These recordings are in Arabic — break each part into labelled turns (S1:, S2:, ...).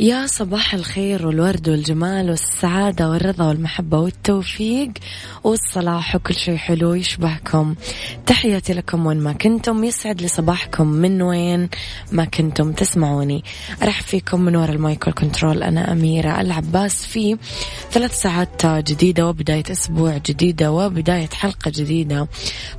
S1: يا صباح الخير والورد والجمال والسعادة والرضا والمحبة والتوفيق والصلاح وكل شيء حلو يشبهكم. تحياتي لكم وين ما كنتم. يسعد لي صباحكم من وين ما كنتم تسمعوني. أرحب فيكم من وراء ال micro control أنا أميرة العباس في ثلاث ساعات جديدة وبداية أسبوع جديدة وبداية حلقة جديدة.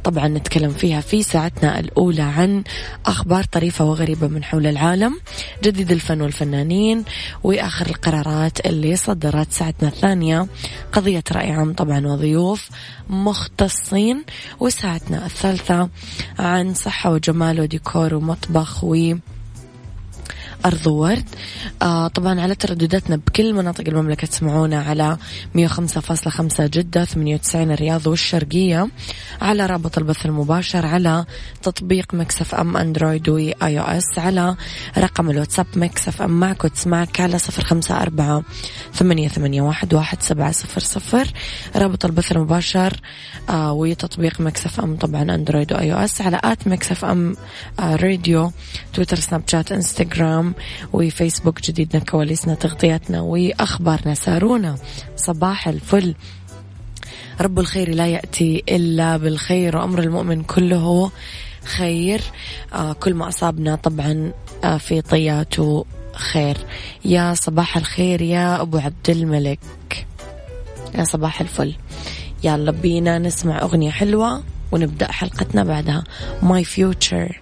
S1: طبعا نتكلم فيها في ساعتنا الأولى عن أخبار طريفة وغريبة من حول العالم. جديد الفن والفنانين وآخر القرارات اللي صدرت ساعتنا الثانية. قضية رأي عام طبعا وضيوف مختصين. وساعتنا الثالثة عن صحة وجمال وديكور ومطبخ و أرض ورد. آه طبعا على تردداتنا بكل مناطق المملكة تسمعونا على 105.5 جدة 98 الرياض والشرقية على رابط البث المباشر على تطبيق Mix FM Android و iOS على رقم الواتساب Mix FM معك وتسمعك على 054 ثمانية, ثمانية واحد, واحد سبعة صفر صفر. رابط البث المباشر آه وتطبيق Mix FM طبعا Android و iOS على at Mix FM آه راديو تويتر سناب شات وفيسبوك جديدنا كواليسنا تغطياتنا وأخبارنا. سارونا صباح الفل. رب الخير لا يأتي إلا بالخير وأمر المؤمن كله خير. آه كل ما أصابنا طبعا آه في طياته خير. يا صباح الخير يا أبو عبد الملك. يا صباح الفل. يلا بينا نسمع أغنية حلوة ونبدأ حلقتنا بعدها. my future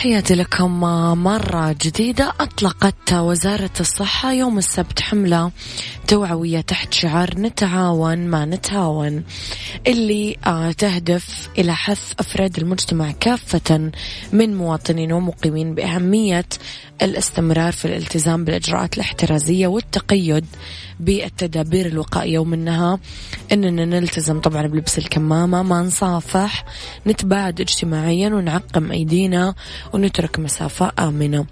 S1: تحياتي لكم مرة جديدة. أطلقت وزارة الصحة يوم السبت حملة توعوية تحت شعار نتعاون ما نتهاون اللي آه، تهدف إلى حث أفراد المجتمع كافة من مواطنين ومقيمين بأهمية الاستمرار في الالتزام بالإجراءات الاحترازية والتقيد بالتدابير الوقائية ومنها أننا نلتزم طبعا بلبس الكمامة ما نصافح نتباعد اجتماعيا ونعقم أيدينا ونترك مسافة آمنة.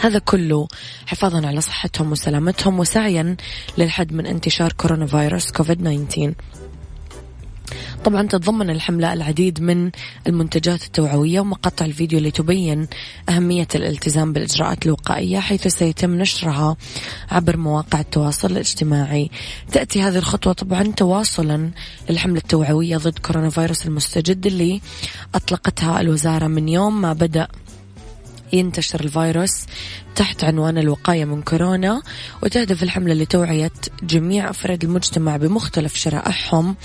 S1: هذا كله حفاظا على صحتهم وسلامتهم وسعيا للحد من انتشار كورونا فيروس كوفيد 19 طبعا تتضمن الحملة العديد من المنتجات التوعوية ومقاطع الفيديو اللي تبين أهمية الالتزام بالإجراءات الوقائية حيث سيتم نشرها عبر مواقع التواصل الاجتماعي. تأتي هذه الخطوة طبعا تواصلا للحملة التوعوية ضد كورونا فيروس المستجد اللي أطلقتها الوزارة من يوم ما بدأ ينتشر الفيروس تحت عنوان الوقاية من كورونا وتهدف الحملة لتوعية جميع أفراد المجتمع بمختلف شرائحهم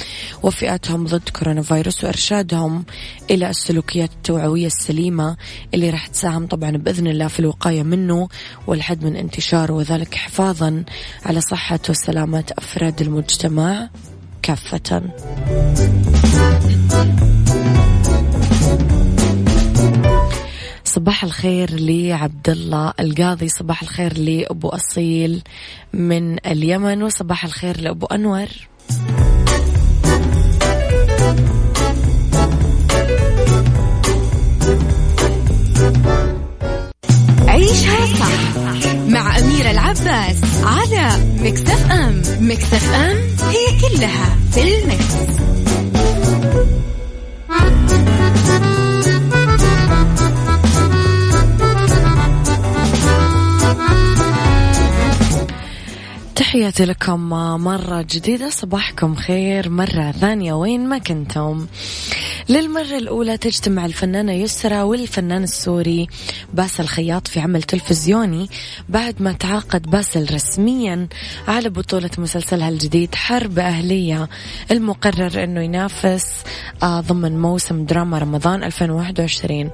S1: وفئاتهم ضد كورونا فيروس وإرشادهم إلى السلوكيات التوعوية السليمة اللي راح تساهم طبعا بإذن الله في الوقاية منه والحد من انتشاره وذلك حفاظا على صحة وسلامة أفراد المجتمع كافة. صباح الخير لعبد الله القاضي صباح الخير لأبو أصيل من اليمن وصباح الخير لأبو أنور
S2: عيشها صح مع أميرة العباس على مكتف أم مكتف أم هي كلها في المكس.
S1: تحياتي لكم مرة جديدة صباحكم خير مرة ثانية وين ما كنتم. للمرة الأولى تجتمع الفنانة يسرى والفنان السوري باسل خياط في عمل تلفزيوني بعد ما تعاقد باسل رسميا على بطولة مسلسلها الجديد حرب أهلية. المقرر أنه ينافس آه، ضمن موسم دراما رمضان 2021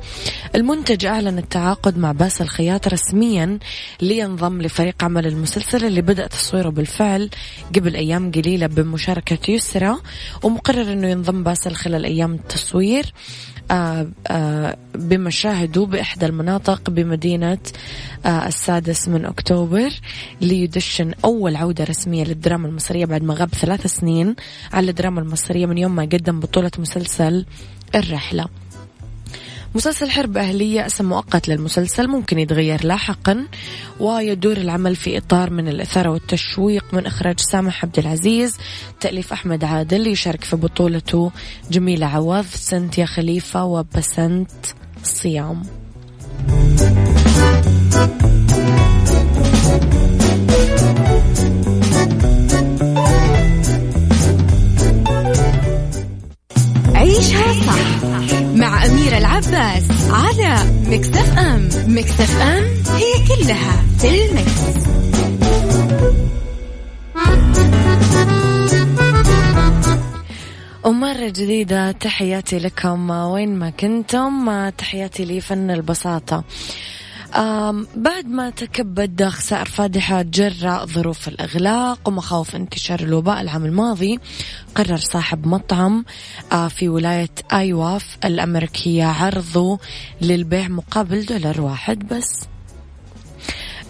S1: المنتج أعلن التعاقد مع باسل خياط رسميا لينضم لفريق عمل المسلسل اللي بدأ تصويره بالفعل قبل أيام قليلة بمشاركة يسرى ومقرر أنه ينضم باسل خلال أيام التصوير. آه، آه، بمشاهده بإحدى المناطق بمدينة آه، السادس من أكتوبر ليدشن أول عودة رسمية للدراما المصرية بعد ما غاب ثلاث سنين على الدراما المصرية من يوم ما قدم بطولة مسلسل الرحلة. مسلسل حرب أهلية اسم مؤقت للمسلسل ممكن يتغير لاحقا ويدور العمل في إطار من الإثارة والتشويق من إخراج سامح عبد العزيز تأليف أحمد عادل يشارك في بطولته جميلة عوض سنتيا خليفة وبسنت صيام.
S2: عيشها صح. أميرة العباس على مكتف أم. مكتف أم هي كلها في المكس.
S1: ومرة جديدة تحياتي لكم. وين ما كنتم تحياتي لفن البساطة. بعد ما تكبد خسائر فادحة جراء ظروف الإغلاق ومخاوف انتشار الوباء العام الماضي قرر صاحب مطعم في ولاية آيواف الأمريكية عرضه للبيع مقابل دولار واحد بس.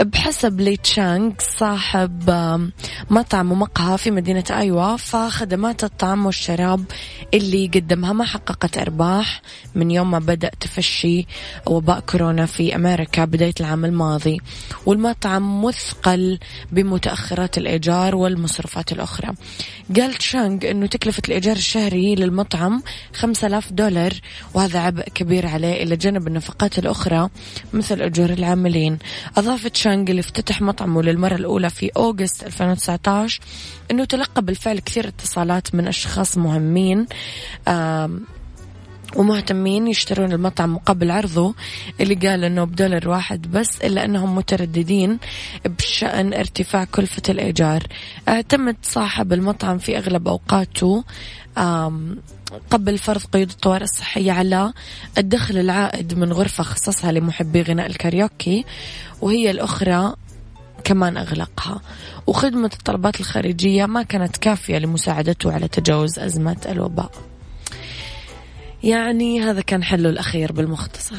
S1: بحسب لي تشانغ صاحب مطعم ومقهى في مدينة أيوا فخدمات الطعام والشراب اللي قدمها ما حققت أرباح. من يوم ما بدأ تفشي وباء كورونا في أمريكا بداية العام الماضي والمطعم مثقل بمتأخرات الإيجار والمصروفات الأخرى. قال تشانغ أنه تكلفة الإيجار الشهري للمطعم 5000 دولار وهذا عبء كبير عليه إلى جانب النفقات الأخرى مثل أجور العاملين. أضافت شانغ اللي افتتح مطعمه للمرة الأولى في أوغست 2019 أنه تلقى بالفعل كثير اتصالات من أشخاص مهمين ومهتمين يشترون المطعم مقابل عرضه اللي قال إنه بدولار واحد بس إلا إنهم مترددين بشأن ارتفاع كلفة الإيجار. اعتمد صاحب المطعم في أغلب أوقاته قبل فرض قيود الطوارئ الصحية على الدخل العائد من غرفة خصصها لمحبي غناء الكاريوكي وهي الأخرى كمان أغلقها. وخدمة الطلبات الخارجية ما كانت كافية لمساعدته على تجاوز أزمة الوباء. يعني هذا كان حله الأخير بالمختصر.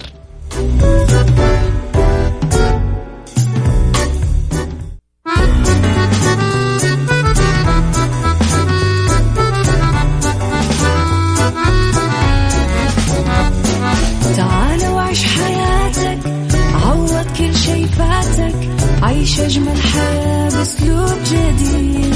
S3: عيش أجمل حياة بأسلوب جديد.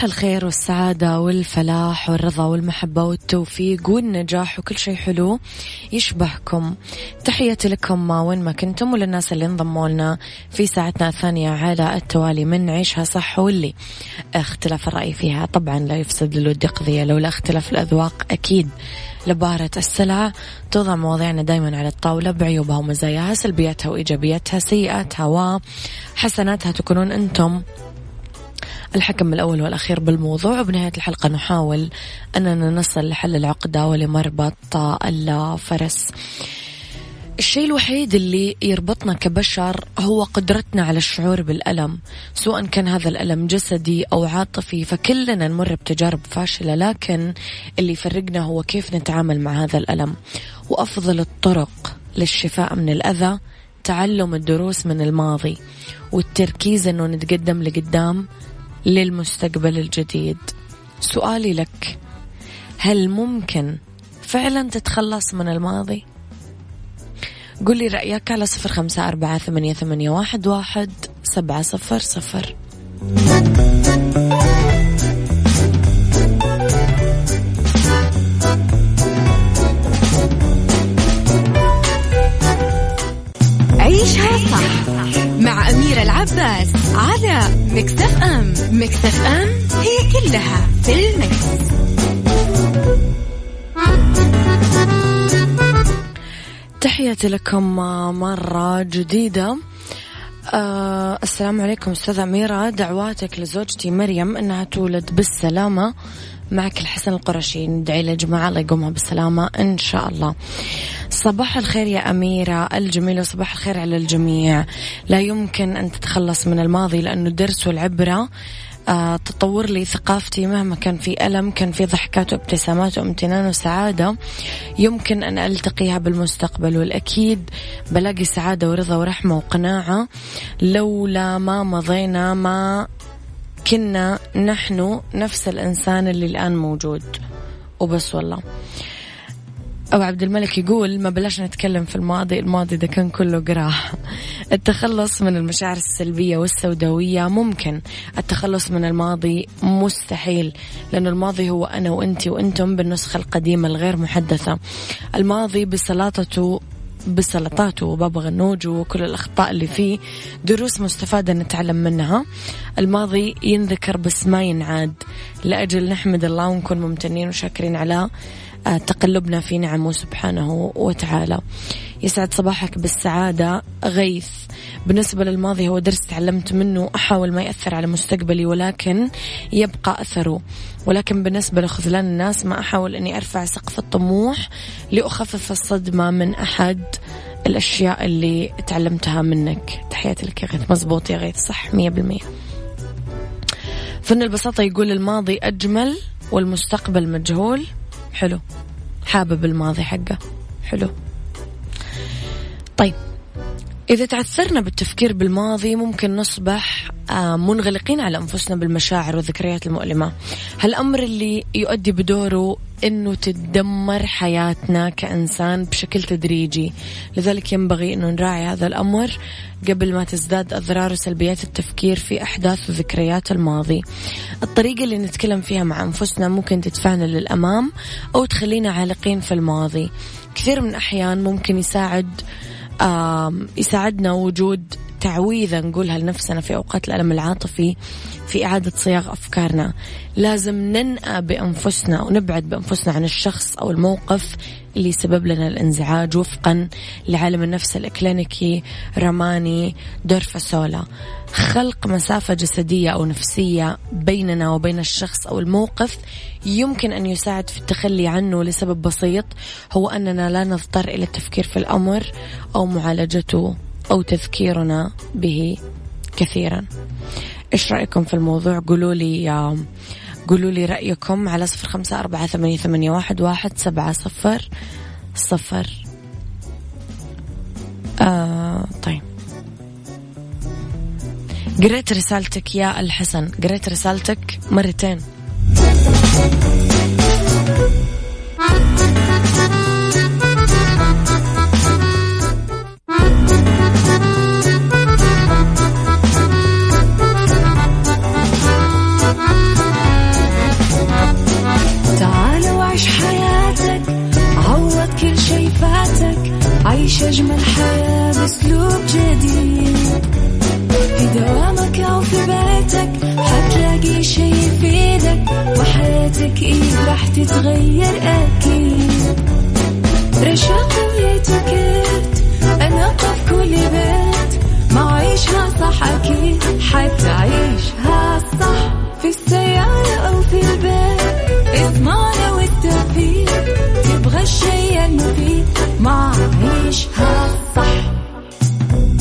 S1: صباح الخير والسعادة والفلاح والرضا والمحبة والتوفيق والنجاح وكل شيء حلو يشبهكم. تحياتي لكم وين ما كنتم وللناس اللي انضموا لنا في ساعتنا الثانية على التوالي من عيشها صح واللي اختلاف الرأي فيها. طبعا لا يفسد للود قضية لولا اختلاف الأذواق. أكيد لبارة السلعة توضع مواضيعنا دايما على الطاولة بعيوبها ومزاياها سلبياتها وإيجابياتها سيئاتها وحسناتها تكونون أنتم. الحكم الأول والأخير بالموضوع. وبنهاية الحلقة نحاول أننا نصل لحل العقدة ولمربط الفرس. الشيء الوحيد اللي يربطنا كبشر هو قدرتنا على الشعور بالألم. سواء كان هذا الألم جسدي أو عاطفي فكلنا نمر بتجارب فاشلة لكن اللي يفرقنا هو كيف نتعامل مع هذا الألم. وأفضل الطرق للشفاء من الأذى تعلم الدروس من الماضي والتركيز أنه نتقدم لقدام للمستقبل الجديد سؤالي لك هل ممكن فعلا تتخلص من الماضي؟ قل لي رأيك على صفر خمسة أربعة ثمانية, ثمانية واحد, واحد سبعة صفر صفر
S2: أميرة العباس على مكتف أم. مكتف أم هي كلها في المكس.
S1: تحياتي لكم مرة جديدة. أه السلام عليكم أستاذة أميرة. دعواتك لزوجتي مريم أنها تولد بالسلامة. معك الحسن القرشي. ندعي لجماعة الله يقومها بالسلامة. إن شاء الله. صباح الخير يا أميرة. الجميلة وصباح الخير على الجميع. لا يمكن أن تتخلص من الماضي لأنه درس والعبرة آه تطور لي ثقافتي. مهما كان في ألم كان في ضحكات وابتسامات وامتنان وسعادة يمكن أن ألتقيها بالمستقبل. والأكيد بلاقي سعادة ورضا ورحمة وقناعة. لولا ما مضينا ما كنا نحن نفس الإنسان اللي الآن موجود. وبس والله. أبو عبد الملك يقول ما بلاش نتكلم في الماضي الماضي ده كان كله قراح التخلص من المشاعر السلبية والسوداوية ممكن. التخلص من الماضي مستحيل لأن الماضي هو أنا وأنت وأنتم بالنسخة القديمة الغير محدثة. الماضي بسلاطته بسلطاته وبابا غنوج وكل الأخطاء اللي فيه. دروس مستفادة نتعلم منها. الماضي ينذكر بس ما ينعاد. لأجل نحمد الله ونكون ممتنين وشاكرين على آه، تقلبنا في نعمه سبحانه وتعالى. يسعد صباحك بالسعادة. غيث بالنسبة للماضي هو درس تعلمت منه أحاول ما يأثر على مستقبلي ولكن يبقى أثره. ولكن بالنسبة لخذلان الناس ما أحاول أني أرفع سقف الطموح لأخفف الصدمة من أحد الأشياء اللي تعلمتها منك. تحياتي لك يا غيث. مزبوط يا غيث صح مية بالمية. فن البساطة يقول الماضي أجمل والمستقبل مجهول. حلو. حابب الماضي حقه. حلو. طيب إذا تعثرنا بالتفكير بالماضي ممكن نصبح آه، منغلقين على أنفسنا بالمشاعر والذكريات المؤلمة. هالأمر اللي يؤدي بدوره أنه تدمر حياتنا كإنسان بشكل تدريجي. لذلك ينبغي أنه نراعي هذا الأمر قبل ما تزداد أضرار وسلبيات التفكير في أحداث وذكريات الماضي. الطريقة اللي نتكلم فيها مع أنفسنا ممكن تدفعنا للأمام أو تخلينا عالقين في الماضي. كثير من الأحيان ممكن يساعد يساعدنا وجود تعويذة نقولها لنفسنا في أوقات الألم العاطفي في إعادة صياغ أفكارنا. لازم ننأى بأنفسنا ونبعد بأنفسنا عن الشخص أو الموقف اللي يسبب لنا الانزعاج. وفقا لعالم النفس الإكلينيكي رماني دورفاسولا خلق مسافة جسدية أو نفسية بيننا وبين الشخص أو الموقف يمكن أن يساعد في التخلي عنه لسبب بسيط هو أننا لا نضطر إلى التفكير في الأمر أو معالجته. أو تذكيرنا به كثيرا. إيش رأيكم في الموضوع؟ قولوا لي قولوا لي رأيكم على صفر خمسة أربعة ثمانية, ثمانية واحد, واحد سبعة صفر صفر. آه طيب. قريت رسالتك يا الحسن. قريت رسالتك مرتين.
S3: تتغير أكيد رشاق ويتوكيت أنا في كل بيت ما عيشها صح أكيد حتعيشها صح. في السيارة أو في البيت اسمعنا والتوفيق تبغى الشي المفيد ما عيشها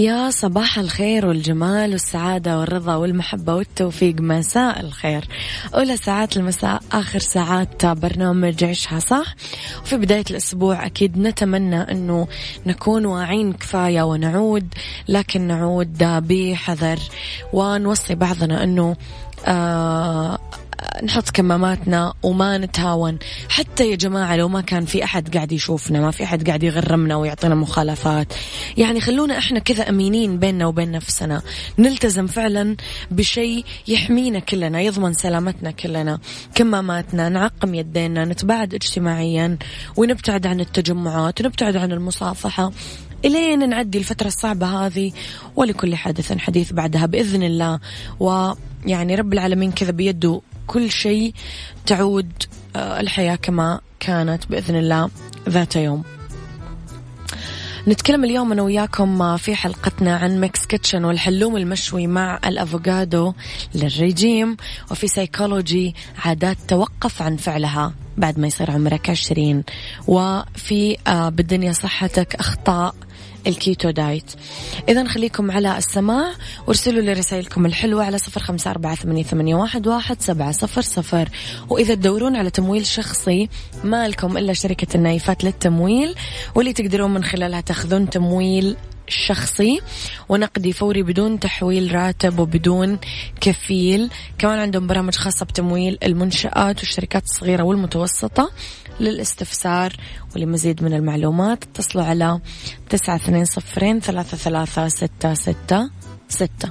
S1: يا صباح الخير والجمال والسعادة والرضا والمحبة والتوفيق. مساء الخير. أولى ساعات المساء آخر ساعات برنامج عيشها صح. وفي بداية الأسبوع أكيد نتمنى أنه نكون واعين كفاية ونعود لكن نعود بحذر. ونوصي بعضنا أنه آه نحط كماماتنا وما نتهاون. حتى يا جماعة لو ما كان في أحد قاعد يشوفنا ما في أحد قاعد يغرمنا ويعطينا مخالفات. يعني خلونا إحنا كذا أمينين بيننا وبين نفسنا. نلتزم فعلا بشيء يحمينا كلنا يضمن سلامتنا كلنا. كماماتنا نعقم يدينا نتباعد اجتماعيا ونبتعد عن التجمعات ونبتعد عن المصافحة. إلين نعدي الفترة الصعبة هذه ولكل حدث حديث بعدها بإذن الله. ويعني رب العالمين كذا بيده كل شيء تعود آه، الحياة كما كانت بإذن الله ذات يوم. نتكلم اليوم أنا وياكم آه، في حلقتنا عن Mix Kitchen والحلوم المشوي مع الأفوكادو للرجيم وفي سيكولوجي عادات توقف عن فعلها بعد ما يصير عمرك عشرين. وفي آه، بالدنيا صحتك أخطاء ال keto diet. إذا خليكم على السماع وارسلوا لي رسائلكم الحلوة على صفر خمسة أربعة ثمانية واحد سبعة صفر صفر. وإذا تدورون على تمويل شخصي ما لكم إلا شركة النايفات للتمويل واللي تقدرون من خلالها تاخذون تمويل شخصي ونقدي فوري بدون تحويل راتب وبدون كفيل. كمان عندهم برامج خاصة بتمويل المنشآت والشركات الصغيرة والمتوسطة للاستفسار ولمزيد من المعلومات. اتصلوا على تسعة اثنين صفرين ثلاثة ثلاثة ستة ستة ستة.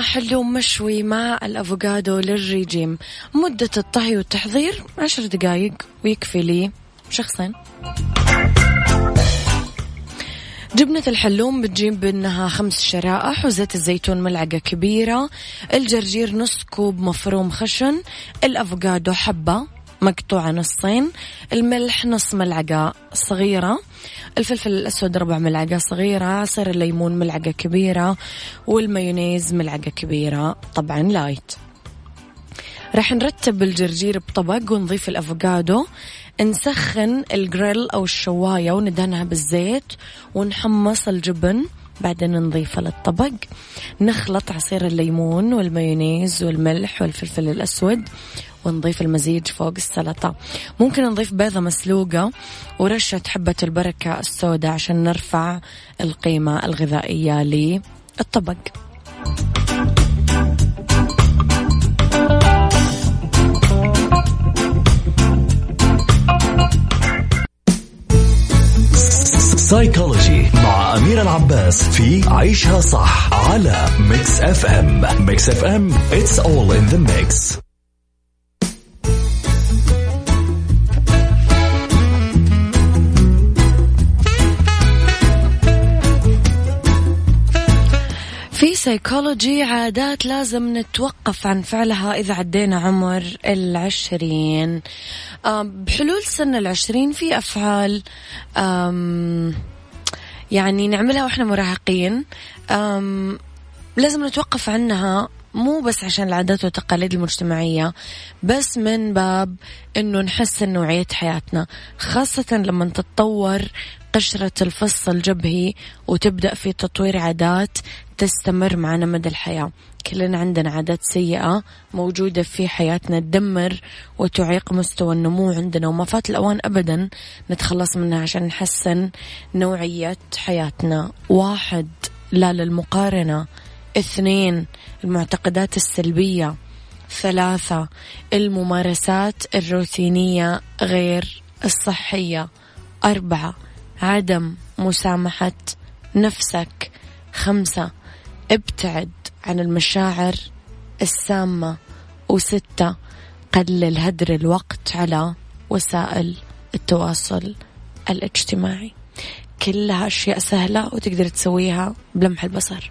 S1: حلو مشوي مع الأفوكادو للريجيم. مدة الطهي والتحضير عشر دقايق ويكفي لي شخصين. جبنة الحلوم بتجيب منها خمس شرائح وزيت الزيتون ملعقة كبيرة. الجرجير نص كوب مفروم خشن. الأفوكادو حبة مقطوعة نصين. الملح نص ملعقة صغيرة. الفلفل الأسود ربع ملعقة صغيرة عصير الليمون ملعقة كبيرة والمايونيز ملعقة كبيرة طبعا light راح نرتب الجرجير بطبق ونضيف الأفوكادو. نسخن الجريل أو الشواية وندهنها بالزيت ونحمص الجبن بعدين نضيفه للطبق نخلط عصير الليمون والمايونيز والملح والفلفل الأسود ونضيف المزيج فوق السلطة. ممكن نضيف بيضة مسلوقة ورشة حبة البركة السوداء عشان نرفع القيمة الغذائية للطبق.
S4: سايكولوجي مع أمير العباس في عيشها صح على Mix FM Mix FM it's all in the mix.
S1: سيكولوجي عادات لازم نتوقف عن فعلها إذا عدينا عمر العشرين. بحلول سن العشرين في أفعال يعني نعملها وإحنا مراهقين. لازم نتوقف عنها مو بس عشان العادات والتقاليد المجتمعية بس من باب إنه نحسن نوعية حياتنا. خاصة لما تتطور قشرة الفص الجبهي وتبدأ في تطوير عادات تستمر معنا مدى الحياة. كلنا عندنا عادات سيئة موجودة في حياتنا تدمر وتعيق مستوى النمو عندنا وما فات الأوان أبدا نتخلص منها عشان نحسن نوعية حياتنا. واحد لا للمقارنة. اثنين المعتقدات السلبية. ثلاثة الممارسات الروتينية غير الصحية. أربعة عدم مسامحة نفسك. خمسة ابتعد عن المشاعر السامة وستة قلل هدر الوقت على وسائل التواصل الاجتماعي. كلها أشياء سهلة وتقدر تسويها بلمح البصر.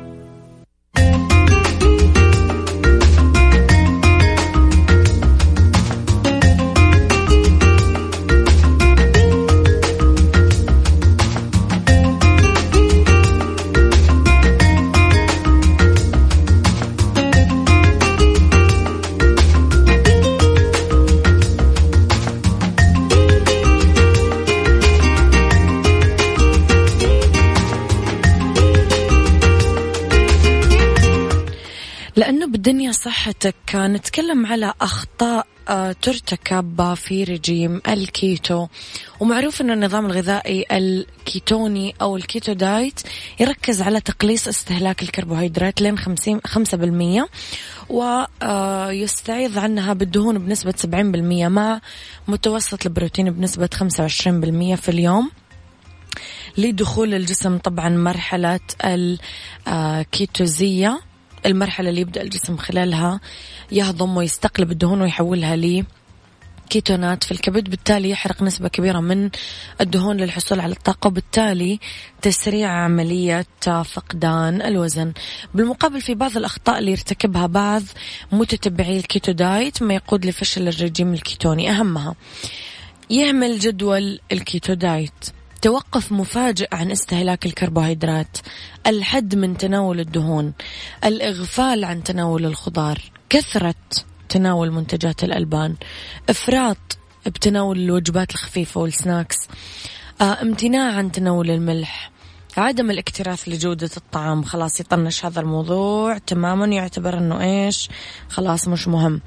S1: لأنه بالدنيا صحتك. نتكلم على أخطاء آه، ترتكب في رجيم الكيتو. ومعروف أن النظام الغذائي الكيتوني أو ال keto diet يركز على تقليص استهلاك الكربوهيدرات لين خمسة بالمية ويستعيض عنها بالدهون بنسبة سبعين بالمية مع متوسط البروتين بنسبة خمسة وعشرين بالمية في اليوم. لدخول الجسم طبعا مرحلة الكيتوزية المرحلة اللي يبدأ الجسم خلالها يهضم ويستقلب الدهون ويحولها لي كيتونات في الكبد بالتالي يحرق نسبة كبيرة من الدهون للحصول على الطاقة وبالتالي تسريع عملية فقدان الوزن. بالمقابل في بعض الأخطاء اللي يرتكبها بعض متتبعي ال keto diet ما يقود لفشل الرجيم الكيتوني. أهمها يعمل جدول ال keto diet توقف مفاجئ عن استهلاك الكربوهيدرات الحد من تناول الدهون الإغفال عن تناول الخضار كثرة تناول منتجات الألبان إفراط بتناول الوجبات الخفيفة والسناكس آه، امتناع عن تناول الملح عدم الاكتراث لجودة الطعام. خلاص يطنش هذا الموضوع تماما يعتبر إنه إيش؟ خلاص مش مهم.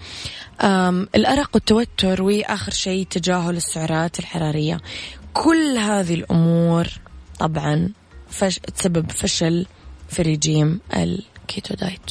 S1: الأرق والتوتر وآخر شيء تجاهل السعرات الحرارية. كل هذه الأمور طبعا فش... تسبب فشل في رجيم الكيتو دايت.